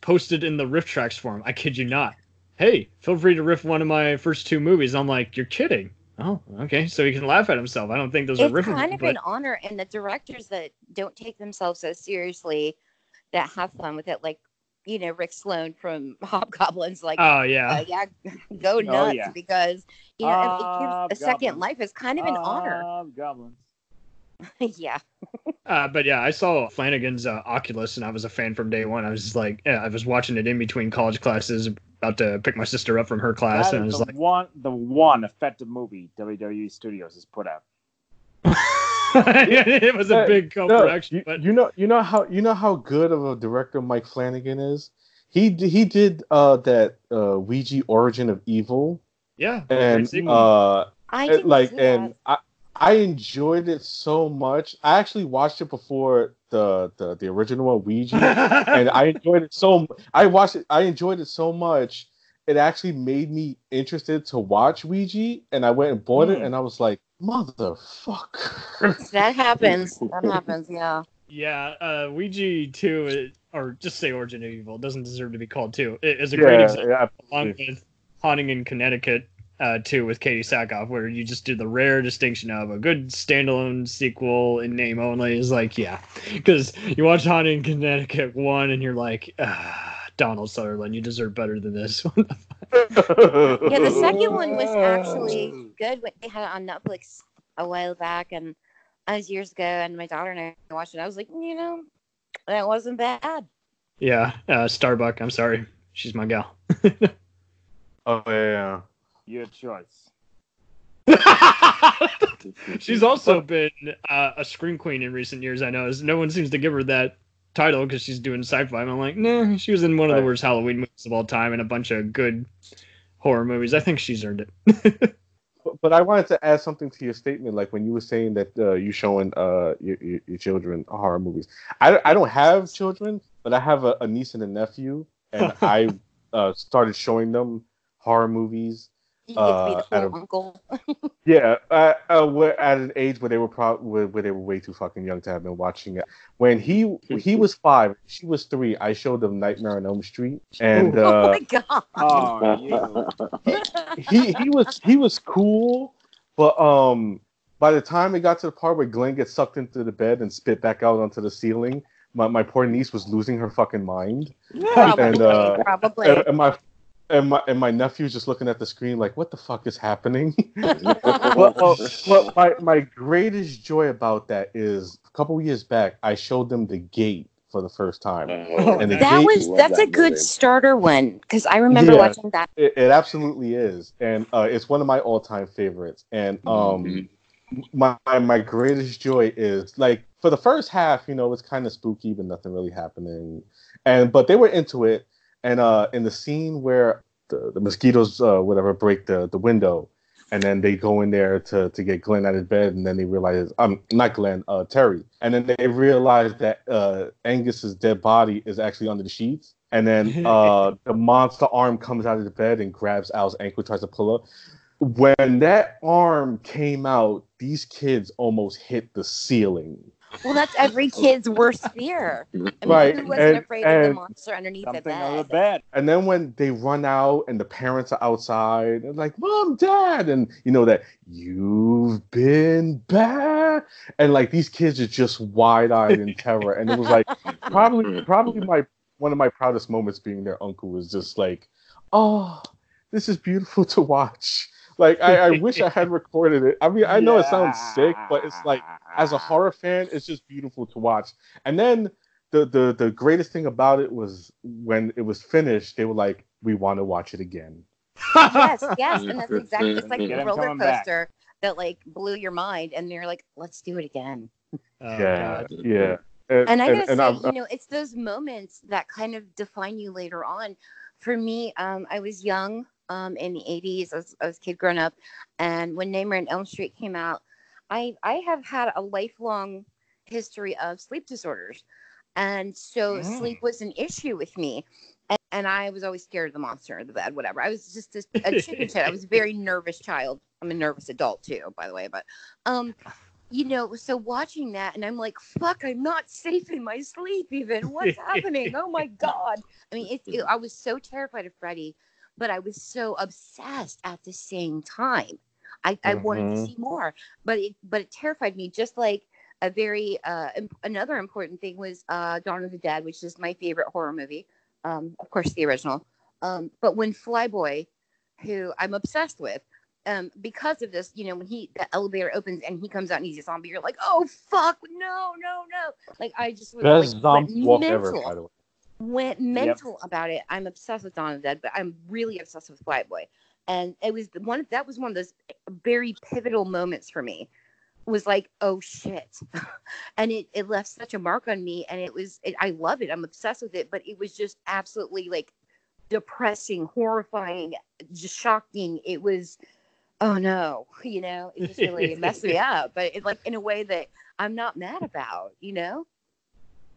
posted in the RiffTrax forum. I kid you not. Hey, feel free to riff one of my first two movies. I'm like, you're kidding. Oh, okay. So he can laugh at himself. I don't think those are It's kind of but an honor, and the directors that don't take themselves so seriously, that have fun with it, like you know Rick Sloane from Hobgoblins, like oh yeah, uh, yeah, go nuts yeah. because you know it- it gives a second Hobgoblins. life. is kind of an honor. Of goblins. yeah, Uh, but yeah, I saw Flanagan's uh, Oculus, and I was a fan from day one. I was like, yeah, I was watching it in between college classes, about to pick my sister up from her class, That and I was the like, one, the one effective movie WWE Studios has put out. it was a Uh, big No, co-production, you, but you know, you know how you know how good of a director Mike Flanagan is. He he did uh, that uh, Ouija Origin of Evil, yeah, and uh, I it- like and that. I I enjoyed it so much. I actually watched it before the the, the original one, Ouija, and I enjoyed it so. I watched it. I enjoyed it so much. It actually made me interested to watch Ouija, and I went and bought it, Hmm. and I was like, "Motherfucker!" That happens. That happens. Yeah. Yeah, uh, Ouija 2, or just say Origin of Evil, doesn't deserve to be called 2. It is a great example, yeah, along with Haunting in Connecticut uh, 2 with Katee Sackhoff, where you just do the rare distinction of a good standalone sequel in name only. Is like, yeah. Because you watch Haunting in Connecticut 1 and you're like, ah, Donald Sutherland, you deserve better than this. Yeah, the second one was actually good. when They had it on Netflix a while back, and that was years ago. And my daughter and I watched it. I was like, you know, that wasn't bad. yeah, uh, Starbuck, I'm sorry. She's my gal. Oh yeah. Your choice. She's also been uh, a screen queen in recent years. I know. No one seems to give her that title because she's doing sci-fi. And I'm like, nah. She was in one of the worst Halloween movies of all time and a bunch of good horror movies. I think she's earned it. But, but I wanted to add something to your statement, like when you were saying that uh, you showing uh, your, your, your children horror movies. I, I don't have children, but I have a, a niece and a nephew, and I uh, started showing them horror movies. You get to be Uh, the at cool a- uncle. Yeah, uh, uh, we're at an age where they were probably where, where they were way too fucking young to have been watching it. When he he was five, she was three. I showed them Nightmare on Elm Street, and oh uh, my god. Oh, you. he he was he was cool, but um, by the time it got to the part where Glenn gets sucked into the bed and spit back out onto the ceiling, my, my poor niece was losing her fucking mind, Probably. and uh, probably. and, and my and my and my nephew's just looking at the screen like, what the fuck is happening? but, uh, but my my greatest joy about that is a couple years back, I showed them the gate for the first time. And the that gate- was that's that a good starter one because I remember Yeah. watching that. It, it absolutely is, and uh, it's one of my all-time favorites. And um, Mhm. my my greatest joy is like for the first half, you know, it's kind of spooky, but nothing really happening. And but they were into it, and uh, in the scene where the, the mosquitoes, uh, whatever, break the the window, and then they go in there to to get Glenn out of bed, and then they realize, um, not Glenn, uh, Terry, and then they realize that uh, Angus's dead body is actually under the sheets. And then uh, the monster arm comes out of the bed and grabs Al's ankle, tries to pull her when that arm came out, these kids almost hit the ceiling. Well, that's every kid's worst fear. I mean, Right, who wasn't and- afraid of the monster underneath the Something on the bed? bed. And then when they run out and the parents are outside, they're like, "Mom, Dad," and you know that you've been bad, and like these kids are just wide-eyed in terror. And it was like probably probably my one of my proudest moments being their uncle was just like, "Oh, this is beautiful to watch." Like I, I wish I had recorded it. I mean, I know it sounds sick, but it's like as a horror fan, it's just beautiful to watch. And then the the the greatest thing about it was when it was finished, they were like, we want to watch it again. yes, yes, and that's exactly it's like Get a roller coming back. coaster that like blew your mind, and you're like, let's do it again. Oh, yeah, God. yeah. And, And I gotta say, I'm- you know, it's those moments that kind of define you later on. For me, um, I was young um, in the '80s. as, was a kid growing up, and when Nightmare on Elm Street came out, I I have had a lifelong history of sleep disorders, and so Mm. sleep was an issue with me. And, and I was always scared of the monster or the bed, whatever. I was just a, a chicken shit. I was a very nervous child. I'm a nervous adult too, by the way. But um, you know, so watching that, and I'm like, fuck, I'm not safe in my sleep. Even what's happening? Oh my god! I mean, it, it, I was so terrified of Freddy, but I was so obsessed at the same time. I, I wanted to Mhm. see more, but it but it terrified me. Just like a very uh, imp- another important thing was uh, Dawn of the Dead, which is my favorite horror movie. Um, of course, the original. Um, but when Flyboy, who I'm obsessed with, um, because of this, you know, when he the elevator opens and he comes out and he's a zombie, you're like, oh fuck, no, no, no. Like I just was Best like, zombie walk mental, ever, by the way. Went mental about it. I'm obsessed with Dawn of the Dead, but I'm really obsessed with Flyboy. And it was the one that was one of those very pivotal moments for me. Was like, oh shit, and it, it left such a mark on me. And it was, it, I love it. I'm obsessed with it. But it was just absolutely like depressing, horrifying, just shocking. It was, oh no, you know, it just really messed me up. But it like in a way that I'm not mad about, you know.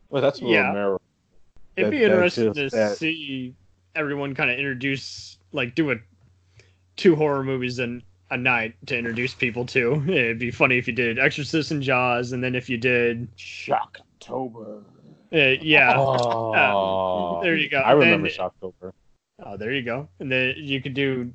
Well, that's Yeah. Romero. It'd be That- that's interesting to that- see everyone kind of introduce, like, do a two horror movies in a night to introduce people to. It'd be funny if you did Exorcist and Jaws, and then if you did, Shocktober. uh, yeah, Oh, there you go. I remember Then- Shocktober. oh, there you go. And then you could do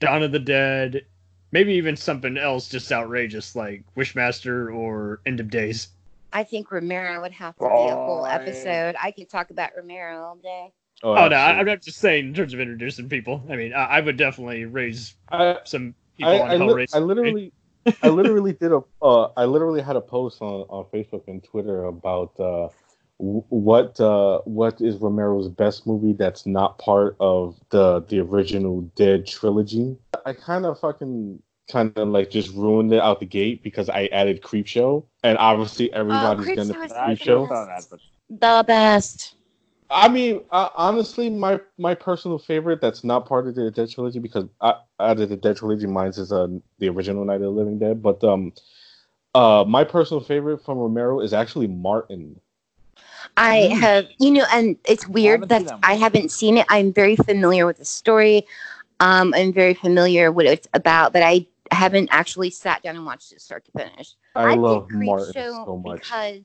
Dawn of the Dead, maybe even something else just outrageous like Wishmaster or End of Days. I think Romero would have to be a whole episode. I could talk about Romero all day. Oh, Oh, no, I, I'm not just saying in terms of introducing people. I mean, I, I would definitely raise I, some people I, on I, li- Hellraiser. I literally, I literally did a, uh, I literally had a post on, on Facebook and Twitter about uh, w- what uh, what is Romero's best movie that's not part of the the original Dead trilogy. I kind of fucking kind of like just ruined it out the gate because I added Creepshow, and obviously everybody's Creepshow gonna is I the should have Creepshow. done that, but The best. I mean, uh, honestly, my my personal favorite that's not part of the Dead trilogy because I, out of the Dead trilogy, mine's is uh, the original Night of the Living Dead. But um, uh, my personal favorite from Romero is actually Martin. I Mm. have, you know, and it's weird haven't that that I haven't seen it. I'm very familiar with the story. Um, I'm very familiar what it's about, but I haven't actually sat down and watched it start to finish. I, think love Martin Show so much. because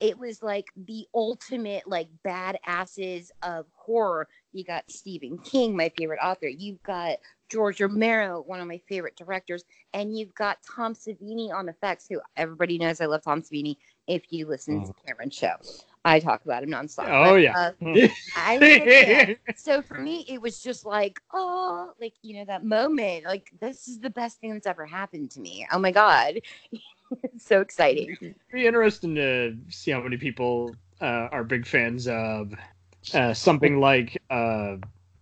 it was like the ultimate like badasses of horror. You got Stephen King, my favorite author. You've got George Romero, one of my favorite directors, and you've got Tom Savini on effects, who everybody knows I love Tom Savini. If you listen to mm. Cameron's show, I talk about him nonstop. Oh, But, yeah. uh, I love it. so for me, it was just like, oh, like you know that moment, like this is the best thing that's ever happened to me. Oh my god, it's so exciting. be interesting to see how many people uh, are big fans of uh, something like uh,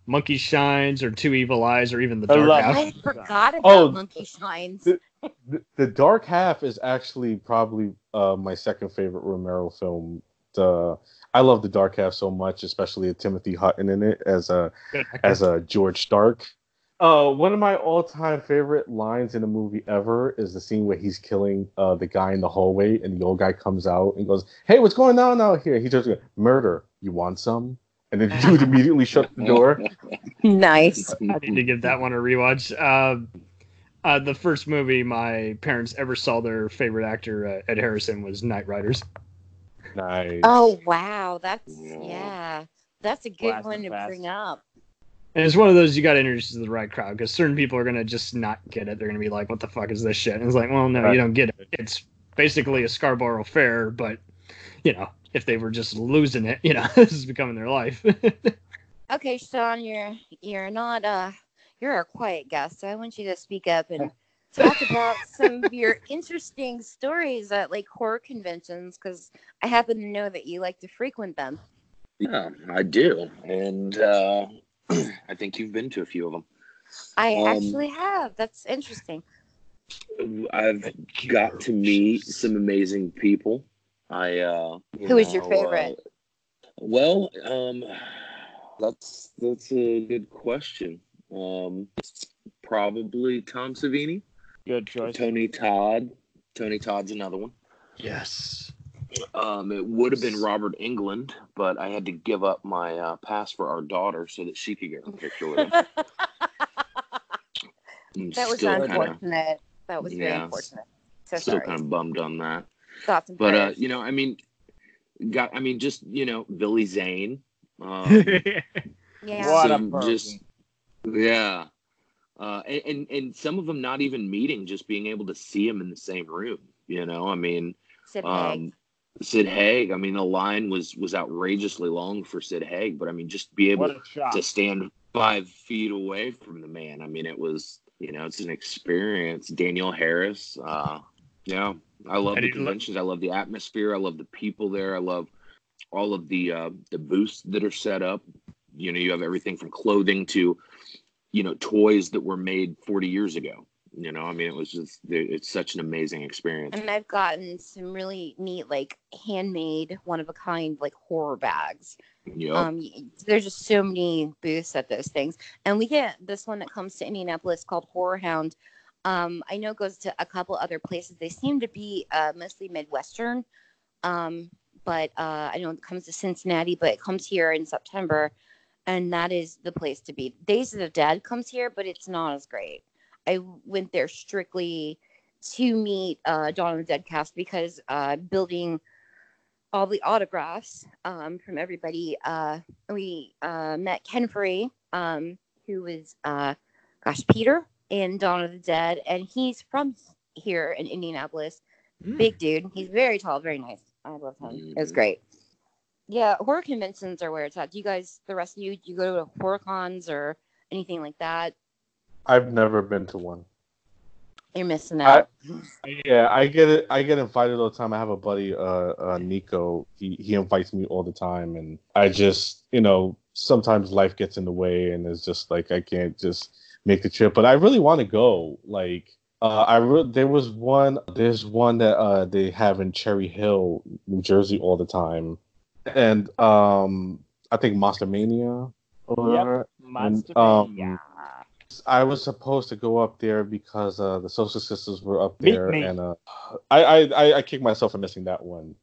Monkey Shines or Two Evil Eyes or even The I Dark love Half. I forgot about Oh, Monkey Shines. the- The, the Dark Half is actually probably uh, my second favorite Romero film. The I love the Dark Half so much, especially with Timothy Hutton in it as a as a George Stark. Uh, one of my all-time favorite lines in a movie ever is the scene where he's killing uh, the guy in the hallway, and the old guy comes out and goes, "Hey, what's going on out here?" He just goes, "Murder. You want some?" And then the dude immediately shuts the door. nice. I need to give that one a rewatch. Um, uh, the first movie my parents ever saw their favorite actor, uh, Ed Harrison, was Knightriders. Nice. Oh wow, that's Yeah. yeah, that's a good Blast one to fast. bring up. And it's one of those you got to introduce to the right crowd because certain people are going to just not get it. They're going to be like, what the fuck is this shit? And it's like, well, no, Right. you don't get it. It's basically a Scarborough Fair, but, you know, if they were just losing it, you know, this is becoming their life. Okay, Sean, you're you're not uh you're a quiet guest, so I want you to speak up and talk about some of your interesting stories at like horror conventions because I happen to know that you like to frequent them. Yeah, I do. And uh, I think you've been to a few of them. I Um, actually have. That's interesting. I've got to meet some amazing people. I uh you Who is your favorite? uh, well, um that's that's a good question. Um probably Tom Savini, Good choice. Tony Todd. Tony Todd's another one. Yes. Um, it would have been Robert Englund, but I had to give up my uh, pass for our daughter so that she could get a picture with him. That was still kind of unfortunate. That was very Yeah. unfortunate. So still sorry. kind of bummed on that. Thoughts and But uh, you know, I mean, got I mean, just you know, Billy Zane. Um, yeah. What a person. just yeah. Uh, and, and and some of them not even meeting, just being able to see him in the same room. You know, I mean, Sid Haig. um, Sid Haig. I mean, the line was was outrageously long for Sid Haig, but I mean, just be able What a shot. to stand five feet away from the man. I mean, it was you know, it's an experience. Danielle Harris. Uh, yeah, I love the he look- conventions. I love the atmosphere. I love the people there. I love all of the uh, the booths that are set up. You know, you have everything from clothing to you know toys that were made 40 years ago. You know, I mean, it was just it's such an amazing experience. and I've gotten some really neat, like handmade, one of a kind, like horror bags. Yep. Um, there's just so many booths at those things, and we get this one that comes to Indianapolis called HorrorHound. Um, I know it goes to a couple other places. They seem to be uh, mostly Midwestern, um, but uh, I know it comes to Cincinnati, but it comes here in September, and that is the place to be. Days of the Dead comes here, but it's not as great. I went there strictly to meet uh, Dawn of the Dead cast because uh, building all the autographs um, from everybody. Uh, we uh, met Ken Foree, um, who was, uh, gosh, Peter in Dawn of the Dead, and he's from here in Indianapolis. Mm. Big dude. He's very tall, very nice. I love him. It was Mhm. great. Yeah, horror conventions are where it's at. Do you guys, the rest of you, do you go to horror cons or anything like that? I've never been to one. You're missing out. Yeah, I get it. I get invited all the time. I have a buddy, uh, uh, Nico. He he invites me all the time, and I just, you know, sometimes life gets in the way, and it's just like I can't just make the trip. But I really want to go. Like, uh, I re- there was one. There's one that uh they have in Cherry Hill, New Jersey, all the time, and um, I think Monster Mania. Or whatever. Monster um, Mania. I was supposed to go up there because uh, the Soska Sisters were up there, and uh, I, I I I kicked myself for missing that one.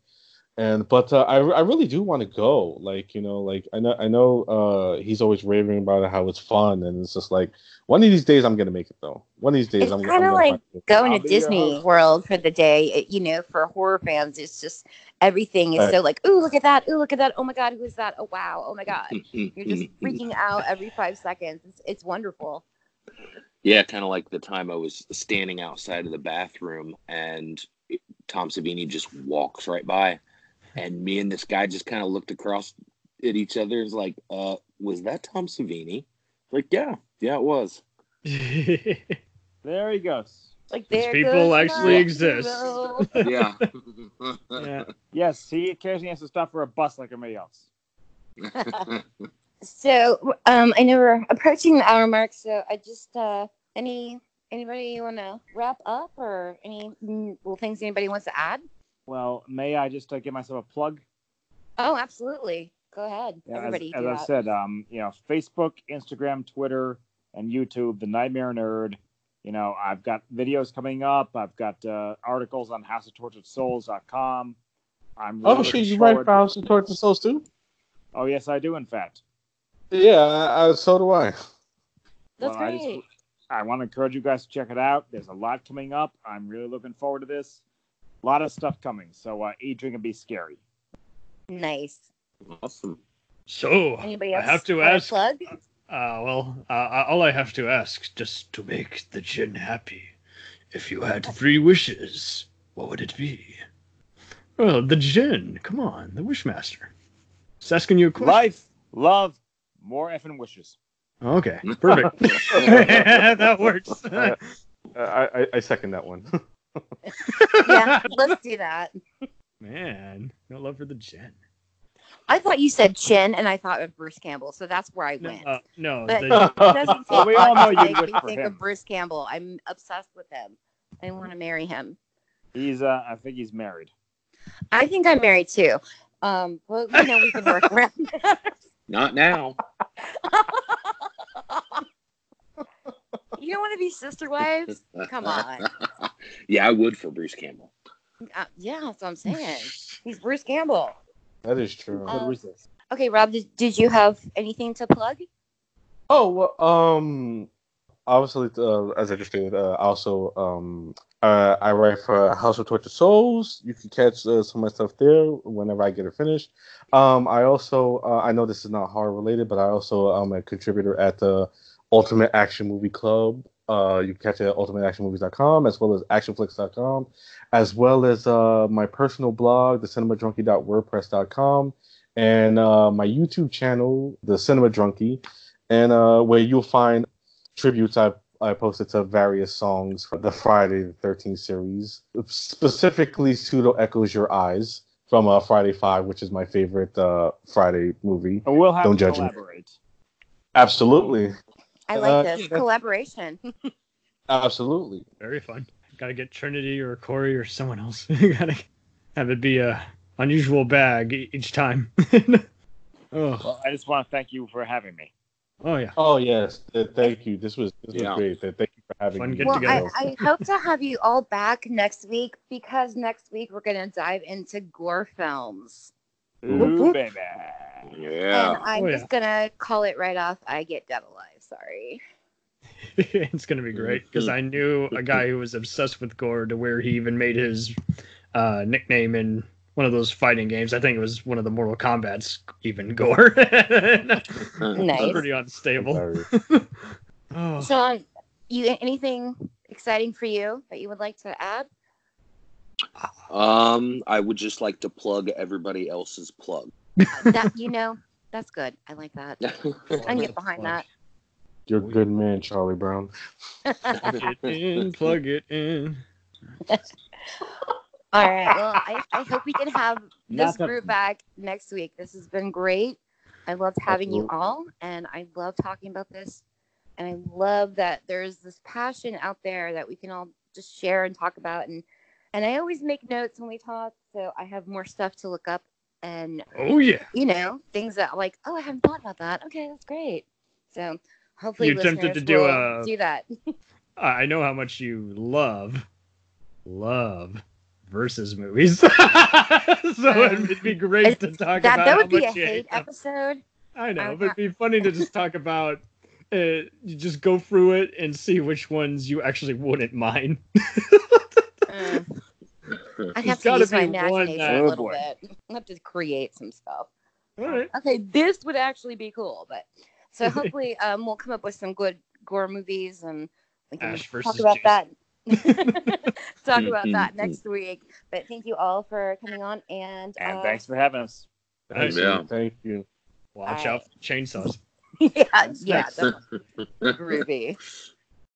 And but uh, I I really do want to go. Like you know, like I know I know uh, he's always raving about how it's fun, and it's just like one of these days I'm gonna make it though. One of these days It's I'm, I'm kinda gonna like find it. going to uh, Disney host. World for the day, it- you know, for horror fans, it's just everything is Right. so like, ooh, look at that, ooh, look at that, oh my god, who is that? Oh wow, oh my god, hmm, you're hmm, just hmm. freaking out every five seconds. It's, it's wonderful. Yeah, kind of like the time I was standing outside of the bathroom and Tom Savini just walks right by, and me and this guy just kind of looked across at each other. It's like, uh, was that Tom Savini? Like, yeah, yeah, it was. There he goes. Like These people goes actually exist. Yeah. yeah. Yes, he occasionally has to stop for a bus like everybody else. So, um, I know we're approaching the hour mark, so I just uh, any anybody want to wrap up or any mm, little things anybody wants to add? Well, may I just uh, give myself a plug? Oh, absolutely. Go ahead, Yeah, everybody. as, as I that. said, um, you know, Facebook, Instagram, Twitter, and YouTube, The Nightmare Nerd. You know, I've got videos coming up. I've got uh, articles on HouseOfTorturedSouls.com. I'm really Oh shit! looking You write forward- for House of Tortured Souls too? Oh yes, I do. In fact, Yeah, I, I, so do I. That's Well, I just- great. I want to encourage you guys to check it out. There's a lot coming up. I'm really looking forward to this. A lot of stuff coming. So uh, eat, drink, and be scary. Nice. awesome. So Anybody else I have to ask. plug? Uh, well, uh, all I have to ask, just to make the Djinn happy, if you had three wishes, what would it be? Well, the Djinn, come on, the Wishmaster. Just asking you a question. Life, love, more effing wishes. Okay, perfect. that works. Uh, I, I I second that one. yeah, let's do that. Man, no love for the Djinn. I thought you said Chin, and I thought of Bruce Campbell, so that's where I No, went. uh, no But- the- It doesn't Well, we all know you'd wish for think him. of Bruce Campbell. I'm obsessed with him. I want to marry him. He's uh, I think he's married. I think I'm married too. Um, well, you know, we can work around that. Not now. You don't want to be sister wives? Come on. Yeah, I would for Bruce Campbell. Uh, yeah, that's what I'm saying. He's Bruce Campbell. That is true. Um, resist. Okay, Rob, did, did you have anything to plug? Oh well, um, obviously, uh, as I just stated, uh, also, um, uh, I write for House of Tortured Souls. You can catch uh, some of my stuff there whenever I get it finished. Um, I also, uh, I know this is not horror related, but I also am a contributor at the Ultimate Action Movie Club. Uh, you can catch it at ultimateactionmovies.com as well as actionflix.com, as well as uh, my personal blog, the cinemadrunkie.wordpress.com, and uh, my YouTube channel, the Cinema Drunkie and uh, where you'll find tributes I, I posted to various songs for the Friday the 13th series, specifically Pseudo Echo's Your Eyes from uh, Friday 5, which is my favorite uh, Friday movie. And we'll have Don't to judge me. collaborate. Absolutely. I like Uh, this yeah. collaboration. Absolutely. very fun. Gotta get Trinity or Corey or someone else. Gotta have it be a unusual bag each time. oh, Well, I just want to thank you for having me. oh yeah. Oh, yes. Th- Thank you. This was, this was great. Thank you for having Fun me. well, I, together. I hope to have you all back next week because next week we're going to dive into gore films. Ooh, baby. Yeah. And I'm Oh, yeah. just going to call it right off. I get dead alive. Sorry. it's gonna be great because I knew a guy who was obsessed with gore to where he even made his uh, nickname in one of those fighting games. I think it was one of the Mortal Kombat's even gore. Nice. Pretty unstable. Hilarious. Oh. Sean, you anything exciting for you that you would like to add? Um, I would just like to plug everybody else's plug. that you know, that's good. I like that. I can get behind that. You're a good man, Charlie Brown. Plug it in, plug it in. All right. Well, I, I hope we can have this Not that- group back next week. This has been great. I loved having you all, and I love talking about this. And I love that there's this passion out there that we can all just share and talk about. And and I always make notes when we talk, so I have more stuff to look up and Oh yeah. you know things that like, oh, I haven't thought about that. Okay, that's great. So hopefully, You attempted listeners to do a- do that. I know how much you love, love versus movies. so it'd be great to talk That about that would how be a much you hate episode. I know, I'm but it'd be funny to just talk about. Uh, you just go through it and see which ones you actually wouldn't mind. Uh, I There's have to gotta use my be one imagination that- a little boy. bit. I have to create some stuff. All right. Okay, this would actually be cool, but so hopefully um, we'll come up with some good gore movies and we can Ash talk about Jason. that. talk about that next week. But thank you all for coming on and, And uh, thanks for having us. Thank Yeah. you. Thank you. Watch All out for chainsaws. yeah, yeah, Thanks. definitely groovy.